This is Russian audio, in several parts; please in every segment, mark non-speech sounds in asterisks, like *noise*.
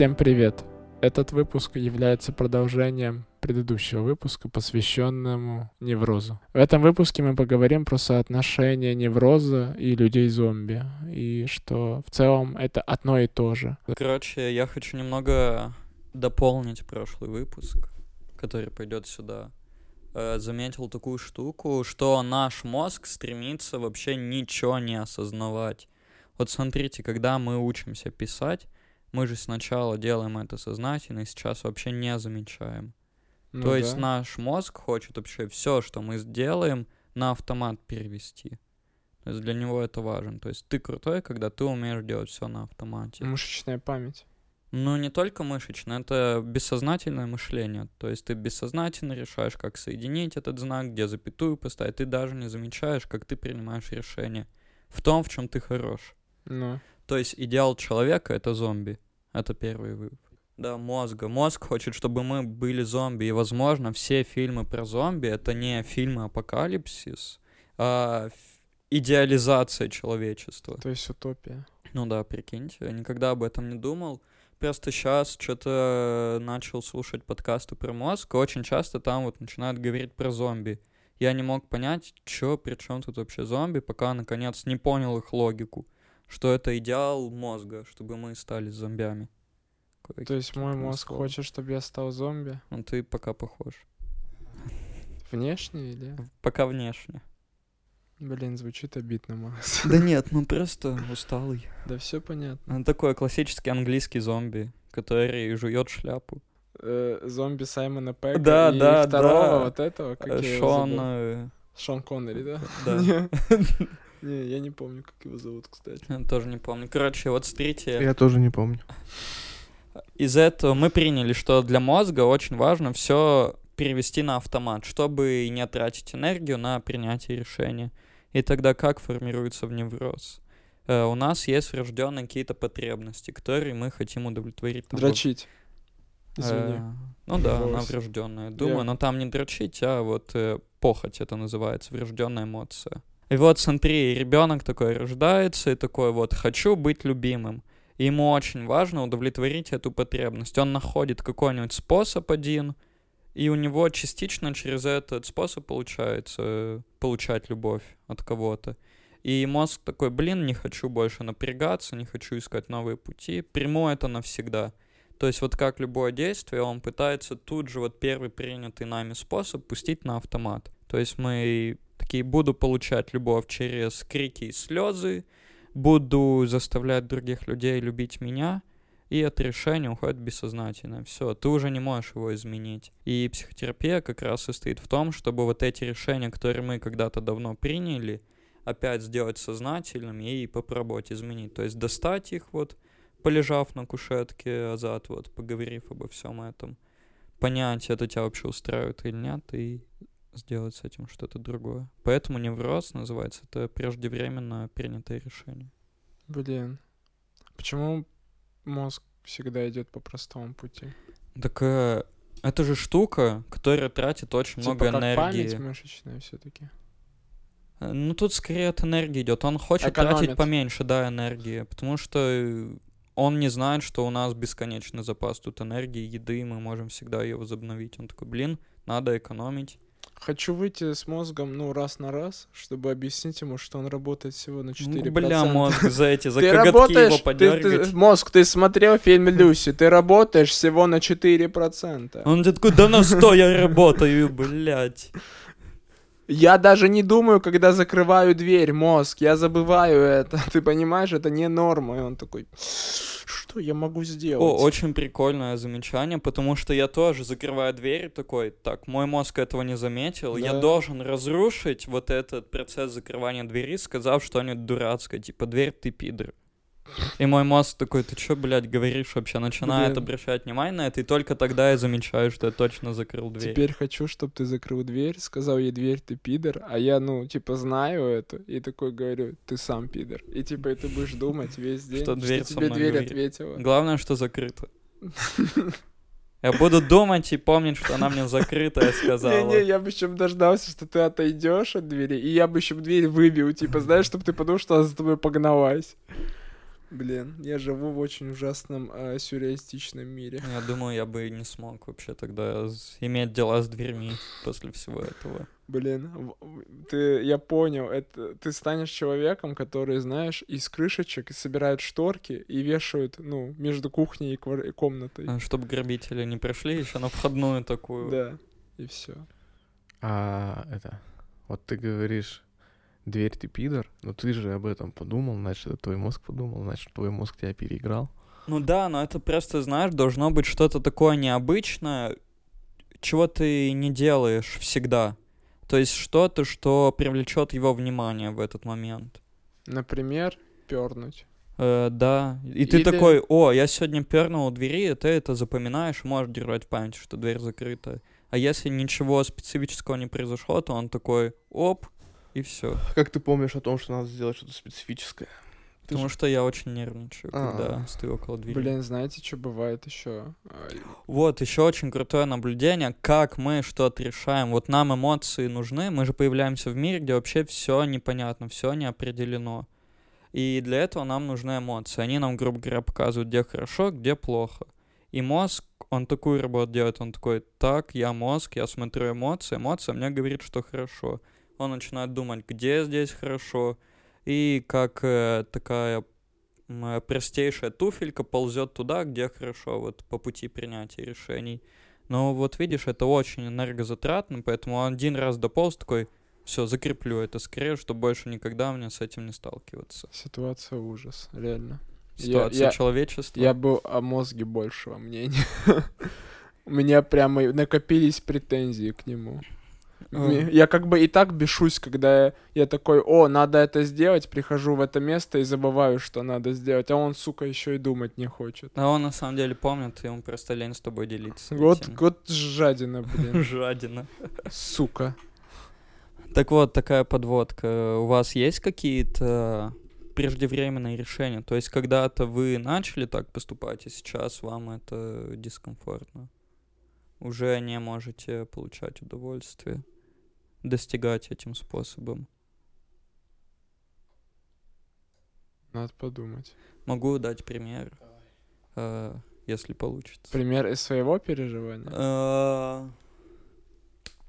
Всем привет! Этот выпуск является продолжением предыдущего выпуска, посвященному неврозу. В этом выпуске мы поговорим про соотношение невроза и людей-зомби, и что в целом это одно и то же. Короче, я хочу немного дополнить прошлый выпуск, который пойдет сюда. Э, заметил такую штуку, что наш мозг стремится вообще ничего не осознавать. Вот смотрите, когда мы учимся писать, мы же сначала делаем это сознательно и сейчас вообще не замечаем. Ну То есть да. наш мозг хочет вообще все, что мы сделаем, на автомат перевести. То есть для него это важно. То есть ты крутой, когда ты умеешь делать все на автомате. Мышечная память. Ну, не только мышечное, это бессознательное мышление. То есть ты бессознательно решаешь, как соединить этот знак, где запятую поставить. Ты даже не замечаешь, как ты принимаешь решение в том, в чем ты хорош. Ну, То есть идеал человека — это зомби. Это первый вывод. Да, мозга. Мозг хочет, чтобы мы были зомби. И, возможно, все фильмы про зомби — это не фильмы апокалипсис, а идеализация человечества. то есть утопия. Ну да, прикиньте, я никогда об этом не думал. Просто сейчас что-то начал слушать подкасты про мозг, и очень часто там вот начинают говорить про зомби. Я не мог понять, что, при чем тут вообще зомби, пока наконец не понял их логику. Что это идеал мозга, чтобы мы стали зомбями. То есть мой мозг слово. хочет, чтобы я стал зомби? Ну ты пока похож. Внешне или? Пока внешне. Блин, звучит обидно, Макс. Да *laughs* нет, ну просто усталый. Да все понятно. Он такой классический английский зомби, который жует шляпу. Э, зомби Саймона Пэка Да, и да, второго да. вот этого, как Шон... э, Шон Коннери, да? Да. *laughs* *laughs* Не, я не помню, как его зовут, кстати. Я Тоже не помню. Короче, вот смотрите, Я тоже не помню. из этого мы приняли, что для мозга очень важно все перевести на автомат, чтобы не тратить энергию на принятие решения. И тогда как формируется в невроз? Э, У нас есть врожденные какие-то потребности, которые мы хотим удовлетворить. там, Дрочить. Извини. Э, Ну да, она Волос. врожденная. Думаю, Я- но там не дрочить, а вот э, похоть это называется, врожденная эмоция. И вот смотри, ребенок такой рождается и такой вот хочу быть любимым. И ему очень важно удовлетворить эту потребность. Он находит какой-нибудь способ один, и у него частично через этот способ получается э, получать любовь от кого-то. И мозг такой, блин, не хочу больше напрягаться, не хочу искать новые пути, приму это навсегда. То есть вот как любое действие, он пытается тут же вот первый принятый нами способ пустить на автомат. То есть мы такие, буду получать любовь через крики и слезы, буду заставлять других людей любить меня, и это решение уходит в бессознательное. Все, ты уже не можешь его изменить. И психотерапия как раз состоит в том, чтобы вот эти решения, которые мы когда-то давно приняли, опять сделать сознательными и попробовать изменить. То есть достать их вот, полежав на кушетке азат, вот, поговорив обо всем этом, понять, это тебя вообще устраивает или нет, и сделать с этим что-то другое. Поэтому невроз называется, это преждевременно принятое решение. Блин. Почему мозг всегда идет по простому пути? Так э, это же штука, которая тратит очень Типа много как энергии. память мышечная все-таки. Э, Ну, тут скорее от энергии идет. Он хочет Экономит. тратить поменьше, да, энергии, потому что э, он не знает, что у нас бесконечный запас тут энергии, еды, мы можем всегда ее возобновить. Он такой, блин, надо экономить. Хочу выйти с мозгом, ну, раз на раз, чтобы объяснить ему, что он работает всего на 4%. Ну, бля, мозг за эти, за Ты коготки работаешь, его ты- подергать. ты- мозг, ты смотрел фильм Люси, ты работаешь всего на 4%. Он такой, да на что я работаю, блядь. Я даже не думаю, когда закрываю дверь, мозг, я забываю это. *laughs* Ты понимаешь, это не норма. И он такой, что я могу сделать? О, очень прикольное замечание, потому что я тоже закрываю дверь такой, так, мой мозг этого не заметил, я Да. должен разрушить вот этот процесс закрывания двери, сказав что-нибудь дурацкое, типа, дверь ты пидор. И мой мозг такой, ты чё, блядь, говоришь вообще? Начинает Блин. обращать внимание на это, и только тогда я замечаю, что я точно закрыл дверь. Теперь хочу, чтобы ты закрыл дверь, сказал ей дверь, ты пидор, а я, ну, типа, знаю это, и такой говорю, ты сам пидор. И, типа, и ты будешь думать весь день, Что дверь со тебе дверь говорит. ответила. Главное, что закрыто. *laughs* Я буду думать и помнить, что она мне закрытая сказала. Не-не, я бы еще дождался, что ты отойдешь от двери, и я бы еще дверь выбил, типа, знаешь, чтобы ты подумал, что она за тобой погналась. Блин, я живу в очень ужасном э, сюрреалистичном мире. Я думаю, я бы не смог вообще тогда иметь дела с дверьми после всего этого. Блин, ты, я понял, это ты станешь человеком, который, знаешь, из крышечек собирает шторки и вешают, ну, между кухней и, квар- и комнатой. А, Чтобы грабители не пришли еще на входную такую. Да, и все. А это, вот ты говоришь, дверь ты пидор, но ты же об этом подумал, значит, это твой мозг подумал, значит, твой мозг тебя переиграл. Ну да, но это просто, знаешь, должно быть что-то такое необычное, чего ты не делаешь всегда. То есть что-то, что привлечет его внимание в этот момент. Например, пернуть. Э, да. И ты Или- такой, о, я сегодня пернул у двери, и ты это запоминаешь, можешь держать в памяти, что дверь закрыта. А если ничего специфического не произошло, то он такой, оп, и все. Как ты помнишь о том, что надо сделать что-то специфическое? Ты Потому что я очень нервничаю, А. когда стою около двери. Блин, знаете, что бывает еще? Вот, еще очень крутое наблюдение, как мы что-то решаем. Вот нам эмоции нужны, мы же появляемся в мире, где вообще все непонятно, все не определено. И для этого нам нужны эмоции. Они нам, грубо говоря, показывают, где хорошо, где плохо. И мозг, он такую работу делает, он такой, так, я мозг, я смотрю эмоции, эмоция мне говорит, что хорошо. Он начинает думать, где здесь хорошо, и как э, такая э, простейшая туфелька ползет туда, где хорошо, вот по пути принятия решений. Но вот видишь, это очень энергозатратно, поэтому он один раз дополз такой, все, закреплю это скорее, чтобы больше никогда мне с этим не сталкиваться. Ситуация ужас, реально. Я- Ситуация я- человечества. Я был о мозге большего мнения. *laughs* У меня прямо накопились претензии к нему. Мне- Я как бы и так бешусь, когда я, я такой, о, надо это сделать, прихожу в это место и забываю, что надо сделать, а он, сука, еще и думать не хочет. А он на самом деле помнит, и ему просто лень с тобой делиться. Вот, этим. вот жадина, блин, *laughs* Жадина. сука. Так вот, такая подводка. У вас есть какие-то преждевременные решения? То есть когда-то вы начали так поступать, и сейчас вам это дискомфортно? Уже не можете получать удовольствие, достигать этим способом? Надо подумать. Могу дать пример, э, если получится. Пример из своего переживания? Э,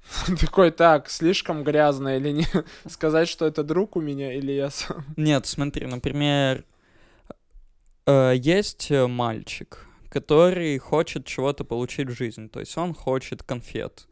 *laughs* Такой, так, слишком грязно или не? *laughs* Сказать, что это друг у меня или я сам? *laughs* Нет, смотри, например, э, есть мальчик, который хочет чего-то получить в жизни, то есть он хочет конфет,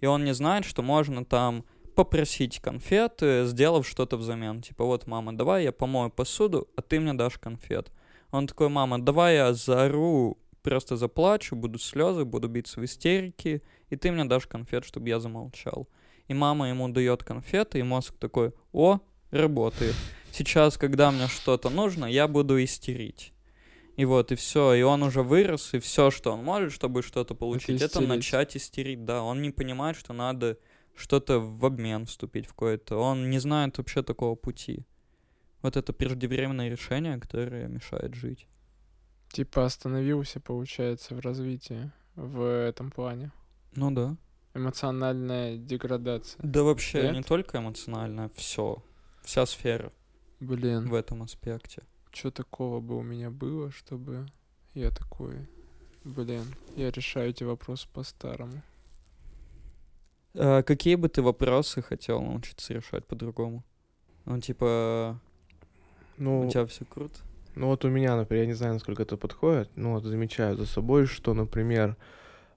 и он не знает, что можно там попросить конфеты, сделав что-то взамен. Типа, вот, мама, давай я помою посуду, а ты мне дашь конфет. Он такой, мама, давай я заору, просто заплачу, буду слезы, буду биться в истерике, и ты мне дашь конфет, чтобы я замолчал. И мама ему дает конфеты, и мозг такой, о, работает. Сейчас, когда мне что-то нужно, я буду истерить. И вот, и все, и он уже вырос, и все, что он может, чтобы что-то получить, это, истерить. начать истерить, да. Он не понимает, что надо что-то в обмен вступить в какое-то. Он не знает вообще такого пути. Вот это преждевременное решение, которое мешает жить. Типа остановился, получается, в развитии в этом плане. Ну да. Эмоциональная деградация. Да вообще Нет? не только эмоционально, все. Вся сфера Блин, в этом аспекте. Что такого бы у меня было, чтобы я такой... Блин, я решаю эти вопросы по-старому. А какие бы ты вопросы хотел научиться решать по-другому? Ну, типа, Ну, у тебя все круто? ну вот у меня, например, я не знаю, насколько это подходит, но вот замечаю за собой, что, например,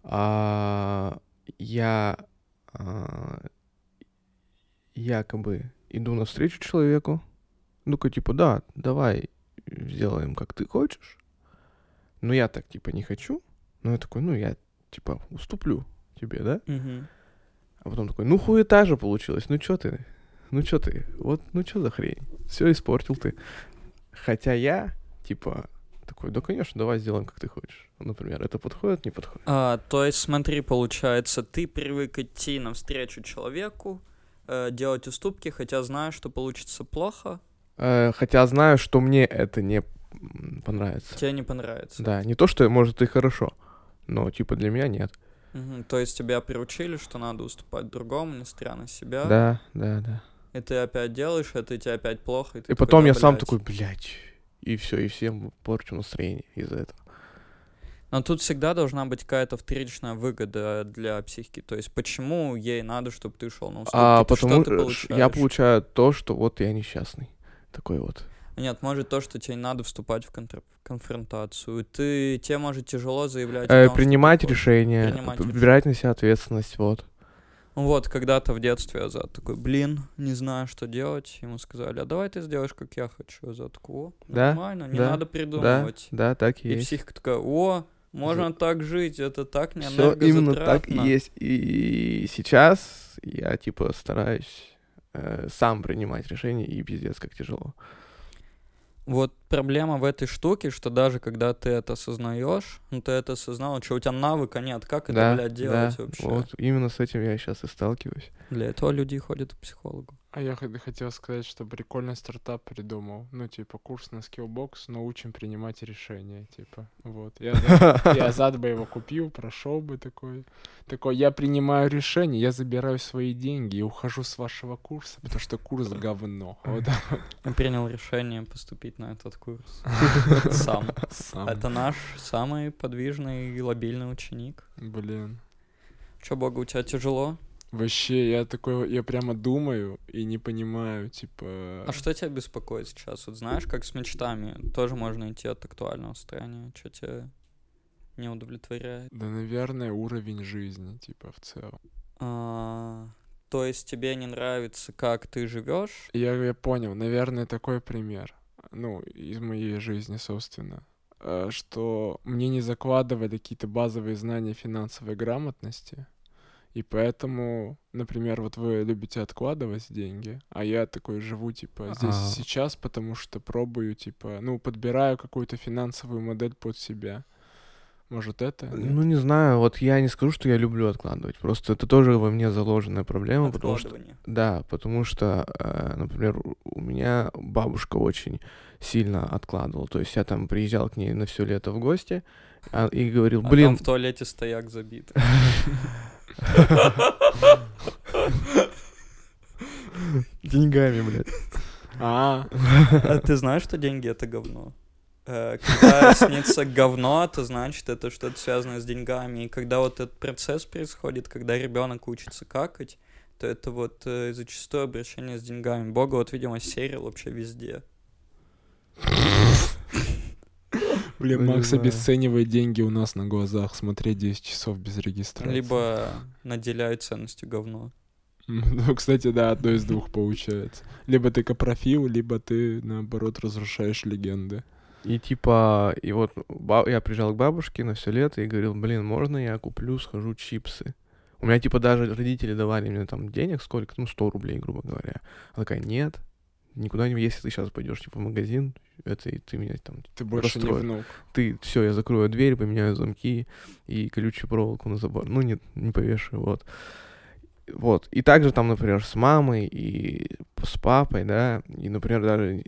а, я а, якобы иду навстречу человеку, ну-ка, типа, да, давай сделаем, как ты хочешь, но я так, типа, не хочу, но я такой, ну, я, типа, уступлю тебе, да? Мгм. А потом такой, ну хуета же получилось, ну чё ты, ну чё ты, вот, ну чё за хрень, все испортил ты. Хотя я, типа, такой, да, конечно, давай сделаем, как ты хочешь. Например, это подходит, не подходит? А, то есть, смотри, получается, ты привык идти навстречу человеку, э, делать уступки, хотя знаешь, что получится плохо, хотя знаю, что мне это не понравится. тебе не понравится. Да, не то, что, может, и хорошо, но, типа, для меня нет. Мгм. То есть тебя приучили, что надо уступать другому, несмотря на себя. Да, да, да. И ты опять делаешь это, и тебе опять плохо. И, ты И потом «Да, я сам блядь». такой, блядь, И все, и всем порчу настроение из-за этого. Но тут всегда должна быть какая-то вторичная выгода для психики. То есть почему ей надо, чтобы ты шел на уступки? А Ты потому что я получаю то, что вот я несчастный. Такой вот. Нет, может то, что тебе не надо вступать в контр- конфронтацию. Ты, тебе может тяжело заявлять. Э, том, принимать решения, брать на себя ответственность, вот. Ну Вот, когда-то в детстве Азат такой, блин, не знаю, что делать. Ему сказали, а давай ты сделаешь, как я хочу. Азат такой, о, Да, нормально, не да, надо Да, придумывать. да, так и И есть. психика такая, о, можно так жить, это так не Все именно так и энергозатратно». есть. И сейчас я типа стараюсь э, сам принимать решения, и пиздец, как тяжело. Вот проблема в этой штуке, что даже когда ты это осознаешь, ну ты это осознал, что у тебя навыка нет, как это, да, блядь, делать да, вообще? Вот именно с этим я сейчас и сталкиваюсь. Для этого люди ходят к психологу. А я хот- хотел сказать, что прикольный стартап придумал. Ну, типа, курс на Skillbox, научим принимать решения, типа, вот. Я, *laughs* я зад бы его купил, прошел бы такой. Такой, я принимаю решение, я забираю свои деньги и ухожу с вашего курса, потому что курс говно. Вот Я принял решение поступить на этот курс *laughs* сам. сам. Это наш самый подвижный и лобильный ученик. Блин. Че, Бога, у тебя тяжело? Вообще, я такой, я прямо думаю и не понимаю, типа... А что тебя беспокоит сейчас? Вот знаешь, как с мечтами, тоже можно идти от актуального состояния. Что тебя не удовлетворяет? Да, наверное, уровень жизни, типа, в целом. А, То есть тебе не нравится, как ты живешь? Я, я понял, наверное, такой пример, ну, из моей жизни, собственно, э, что мне не закладывали какие-то базовые знания финансовой грамотности, и поэтому, например, вот вы любите откладывать деньги, а я такой живу, типа, здесь и А. сейчас, потому что пробую, типа, ну, подбираю какую-то финансовую модель под себя. Может, это? Нет? Ну, не знаю, вот я не скажу, что я люблю откладывать. Просто это тоже во мне заложенная проблема, потому что Откладывание. Да, потому что, э, например, у- меня бабушка очень сильно откладывала. То есть я там приезжал к ней на все лето в гости а- и говорил, А блин, там в туалете стояк забит. *laughs* деньгами, блядь. А, А ты знаешь, что деньги — это говно? Э, Когда *laughs* снится говно, то значит это что-то связано с деньгами. И когда вот этот процесс происходит, когда ребенок учится какать, то это вот э, зачастую обращение с деньгами. Бога вот, видимо, серил вообще везде. Блин, Ну, Макс обесценивает деньги у нас на глазах, смотреть 10 часов без регистрации. Либо наделяют ценностью говно. *laughs* Ну, кстати, да, одно из двух получается. Либо ты капрофил, либо ты, наоборот, разрушаешь легенды. И типа, и вот я приезжал к бабушке на все лето и говорил, блин, можно я куплю, схожу чипсы? У меня типа даже родители давали мне там денег сколько, ну 100 рублей, грубо говоря. Она такая, нет, никуда не, если ты сейчас пойдешь типа в магазин, это и ты меня там Ты больше не Расстроен. внук. ты, все, я закрою дверь, поменяю замки и колючую проволоку на забор. Ну, не, не повешаю, вот. Вот. И также там, например, с мамой и с папой, да, и, например, даже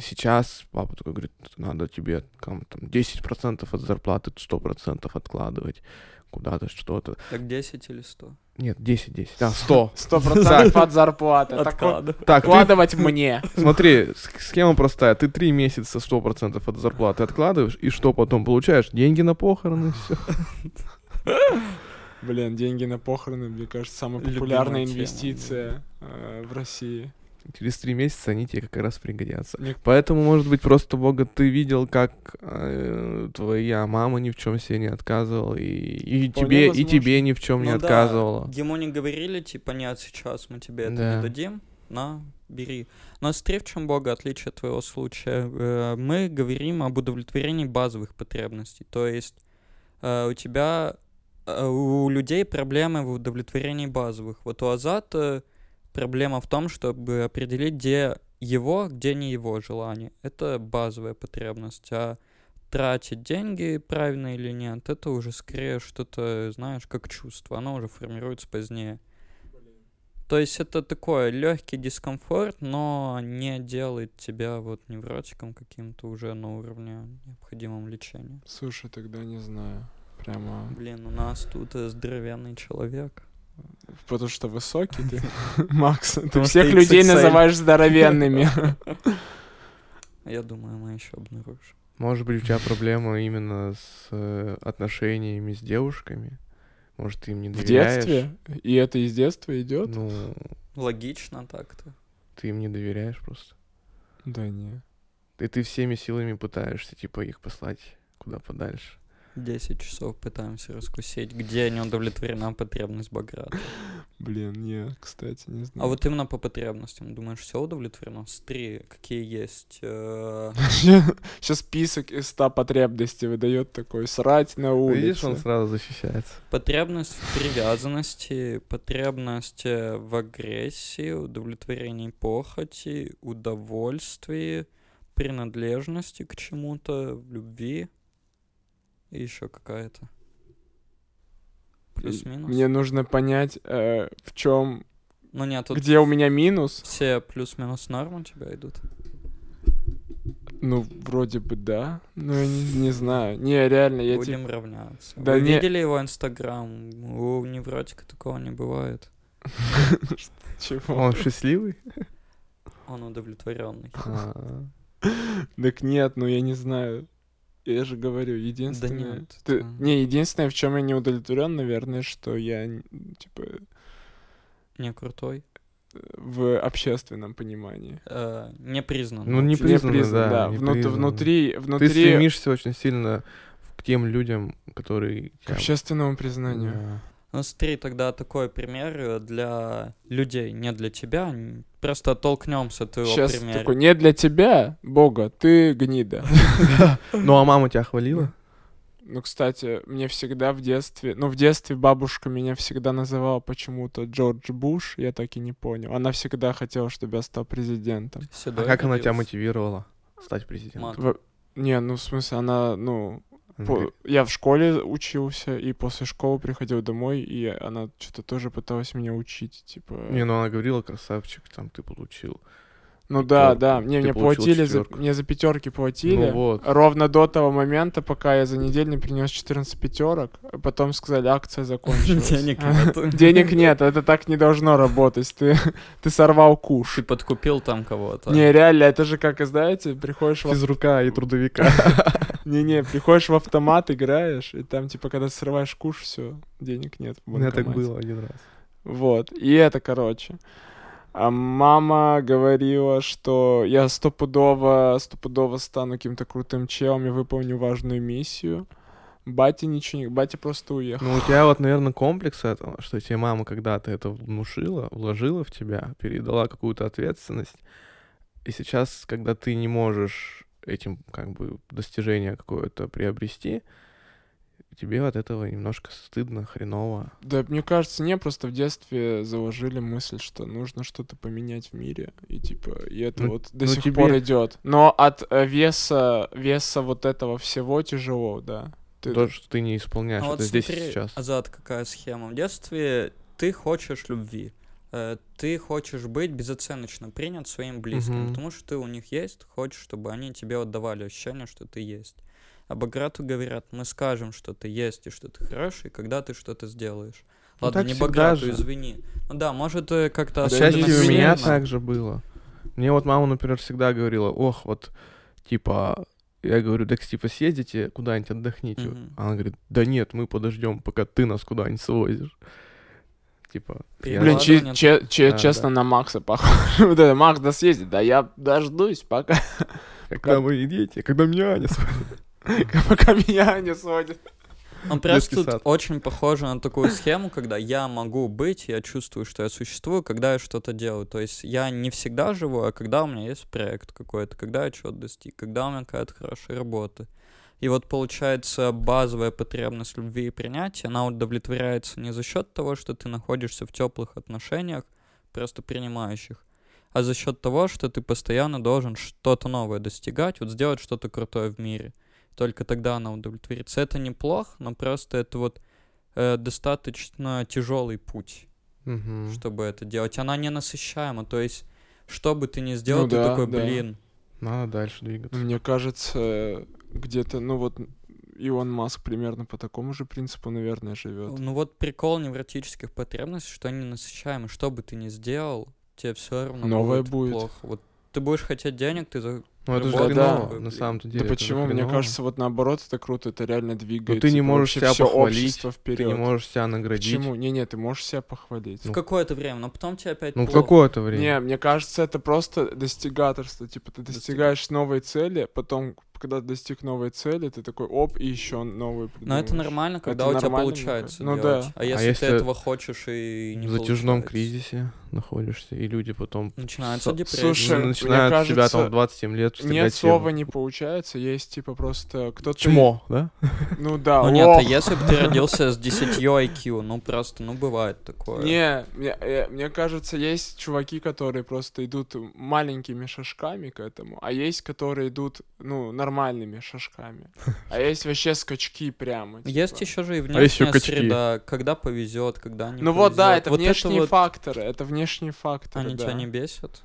сейчас папа такой говорит, надо тебе там, там 10% от зарплаты 100% откладывать куда-то, что-то. Так 10 или 100? Нет, 10, 10. А, 100. Сто процентов от зарплаты. Так Откладывай. Так, ты, Вкладывать мне. *laughs* смотри, с- схема простая. Ты три месяца 100% от зарплаты откладываешь, и что потом получаешь? Деньги на похороны, все. Блин, деньги на похороны, мне кажется, самая популярная инвестиция э, в России. Через три месяца они тебе как раз пригодятся. Мне- Поэтому, может быть, просто, Бога, ты видел, как э, твоя мама ни в чем себе не отказывала, и, и Вполне тебе, и возможно. тебе ни в чем не Ну да, отказывала. Ему не говорили, типа, нет, сейчас мы тебе это Да. не дадим, на, бери. Но смотри, в чем, Бога, отличие от твоего случая. Э, Мы говорим об удовлетворении базовых потребностей. То есть э, у тебя, э, у людей проблемы в удовлетворении базовых. Вот у Азата проблема в том, чтобы определить, где его, где не его желание. Это базовая потребность. А тратить деньги правильно или нет, это уже скорее что-то, знаешь, как чувство. Оно уже формируется позднее. То есть это такой легкий дискомфорт, но не делает тебя вот невротиком каким-то уже на уровне необходимом лечения. Слушай, тогда не знаю. Прямо... Блин, у нас тут э, здоровенный человек. Потому что высокий ты, *laughs* Макс. Ты всех людей называешь здоровенными. *laughs* Я думаю, мы еще обнаружим. Может быть, у тебя проблема именно с э, отношениями с девушками? Может, ты им не В доверяешь? детстве? И это из детства идет? Ну, Логично так-то. ты им не доверяешь просто. Да не. И ты всеми силами пытаешься, типа, их послать куда подальше. 10 часов пытаемся раскусить, где не удовлетворена потребность Баграта. *laughs* Блин, не, кстати, не знаю. А вот именно по потребностям, думаешь, все удовлетворено? Смотри, какие есть. э, *laughs* Сейчас список из 100 потребностей выдает такой. Срать на Видишь, он улице. сразу защищается. Потребность в привязанности, потребность э, в агрессии, удовлетворении похоти, удовольствии, принадлежности к чему-то, в любви. И еще какая-то. Плюс-минус. Мне нужно понять, э, в чем, Ну нет, тут где у меня минус. все плюс-минус норм у тебя идут. Ну, вроде бы да. Но я не, не знаю. Не, реально, я тебе... Будем равняться. Да Вы не- видели его инстаграм? У невротика такого не бывает. *laughs* Чего? Он счастливый? Он удовлетворенный. А, Так нет, ну я не знаю. Я же говорю, единственное... нет, Ты- там- Не, единственное, в чем я не удовлетворен, наверное, что я, типа, Не крутой. в общественном понимании. Э, не признан. Ну, не признан, признан, да, не Внут- признан. внутри, Ты внутри стремишься очень сильно к тем людям, которые... к общественному признанию. Да. Ну, смотри, тогда такой пример э, для людей, не для тебя. Просто оттолкнемся от твоего Сейчас примера. такой, не для тебя, Бога, ты гнида. *laughs* Ну, а мама тебя хвалила? *laughs* Ну, кстати, мне всегда в детстве... Ну, в детстве бабушка меня всегда называла почему-то Джордж Буш, я так и не понял. Она всегда хотела, чтобы я стал президентом. А Седой как она тебя мотивировала стать президентом? Мат. Во- Не, ну, в смысле, она, ну... По- Я в школе учился, и после школы приходил домой, и она что-то тоже пыталась меня учить, типа... Не, ну она говорила, красавчик, там ты получил. Ну да, пятёрку. да, мне, Ты мне платили, за, мне за пятерки платили. Ну вот. Ровно до того момента, пока я за неделю не принес 14 пятерок, а потом сказали, акция *laughs* закончилась. Денег *laughs* нету. Денег нет, это так не должно работать. Ты, *laughs* ты сорвал куш. Ты подкупил там кого-то. Не, реально, это же как, знаете, приходишь в... ав- Физрука и трудовика. Не-не, приходишь в автомат, играешь, и там, типа, когда срываешь куш, все, денег нет У меня так было один раз. Вот, и это, короче. А мама говорила, что я стопудово, стопудово стану каким-то крутым челом и выполню важную миссию. Батя ничего не... Батя просто уехал. Ну, у тебя вот, наверное, комплекс этого, что тебе мама когда-то это внушила, вложила в тебя, передала какую-то ответственность. И сейчас, когда ты не можешь этим, как бы, достижение какое-то приобрести, тебе от этого немножко стыдно, хреново. Да, мне кажется, не, просто в детстве заложили мысль, что нужно что-то поменять в мире, и типа, и это Ну, вот до ну сих тебе- пор идет. Но от э, веса, веса вот этого всего тяжело, да. Ты- То, что ты не исполняешь, А это вот здесь и смотри, сейчас. Азат, какая схема. В детстве ты хочешь любви. Э, Ты хочешь быть безоценочно принят своим близким, Мгм. потому что ты у них есть, хочешь, чтобы они тебе отдавали ощущение, что ты есть. А Баграту говорят, мы скажем, что ты есть и что ты хороший, когда ты что-то сделаешь. Ну, Ладно, не Баграту, же. извини. Ну да, может, э, как-то Да Отчасти не у меня так же было. Мне вот мама, например, всегда говорила, ох, вот, типа, я говорю, так типа съездите куда-нибудь отдохните. Мгм. Она говорит, да нет, мы подождем, пока ты нас куда-нибудь свозишь. Типа, я- Блин, че- че- че- Да, честно, на Макса похож. *laughs* Вот это, Макс, да съездит, да я дождусь, пока, когда мои дети, когда меня они свозят. *laughs* пока меня не сводит. Он Детский тут сад. очень похоже на такую схему, когда я могу быть, я чувствую, что я существую, когда я что-то делаю. То есть я не всегда живу, а когда у меня есть проект какой-то, когда я чего-то достиг, когда у меня какая-то хорошая работа. И вот получается базовая потребность любви и принятия, она удовлетворяется не за счет того, что ты находишься в теплых отношениях, просто принимающих, а за счет того, что ты постоянно должен что-то новое достигать, вот сделать что-то крутое в мире. Только тогда она удовлетворится. Это неплохо, но просто это вот э, достаточно тяжелый путь, Мгм. чтобы это делать. Она не насыщаема, то есть что бы ты ни сделал, Ну ты да, такой, да. блин, Надо дальше двигаться. Мне кажется, где-то, ну вот, Илон Маск примерно по такому же принципу, наверное, живет. ну вот прикол невротических потребностей, что они насыщаемы. Что бы ты ни сделал, тебе все равно Новое будет, будет. плохо. Вот ты будешь хотеть денег, ты за... Ну это же хреново, да. на самом-то Да деле. же почему? Мне хреново. кажется, вот наоборот, это круто, это реально двигает. Ну ты не можешь себя похвалить, Ты не можешь себя наградить. Почему? Не-не, ты можешь себя похвалить. В какое-то время, но потом тебе опять Ну в плохо. какое-то время. Не, мне кажется, это просто достигаторство. Типа ты достигаешь новой цели, потом, когда ты достиг новой цели, ты такой оп, и еще новую Но это придумаешь. нормально, когда Это у тебя нормально, получается. Ну делать. да. А если, если ты этого хочешь и не в затяжном получается? кризисе находишься, и люди потом Начинается со- депрессия. Слушай, мне начинают себя кажется, там в 27 лет встигать Нет слова не получается, есть типа просто кто-то... Чмо, да? Ну да, Ну нет, а если бы ты родился с 10 IQ, ну просто, ну бывает такое. Не, мне, э, мне кажется, есть чуваки, которые просто идут маленькими шажками к этому, а есть, которые идут, ну, нормальными шажками. А есть вообще скачки прямо. типа. Есть еще же и А внешняя качки. среда, когда повезет, когда не Ну вот, да, это Вот внешние вот факторы, это внешние факторы, Они да. тебя не бесят?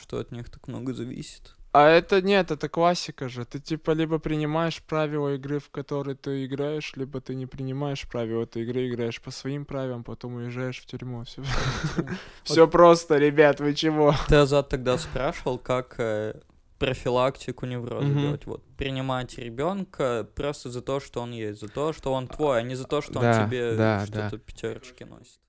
Что от них так много зависит? А это нет, это классика же. Ты типа либо принимаешь правила игры, в которой ты играешь, либо ты не принимаешь правила этой игры, играешь по своим правилам, потом уезжаешь в тюрьму. Все, *laughs* *laughs* все просто, ребят, вы чего? *laughs* Ты, Азат, тогда спрашивал, как э, профилактику невроза Мгм. делать. Вот, принимать ребенка просто за то, что он есть, за то, что он твой, а не за то, что Да, он тебе да, что-то пятерочки носит.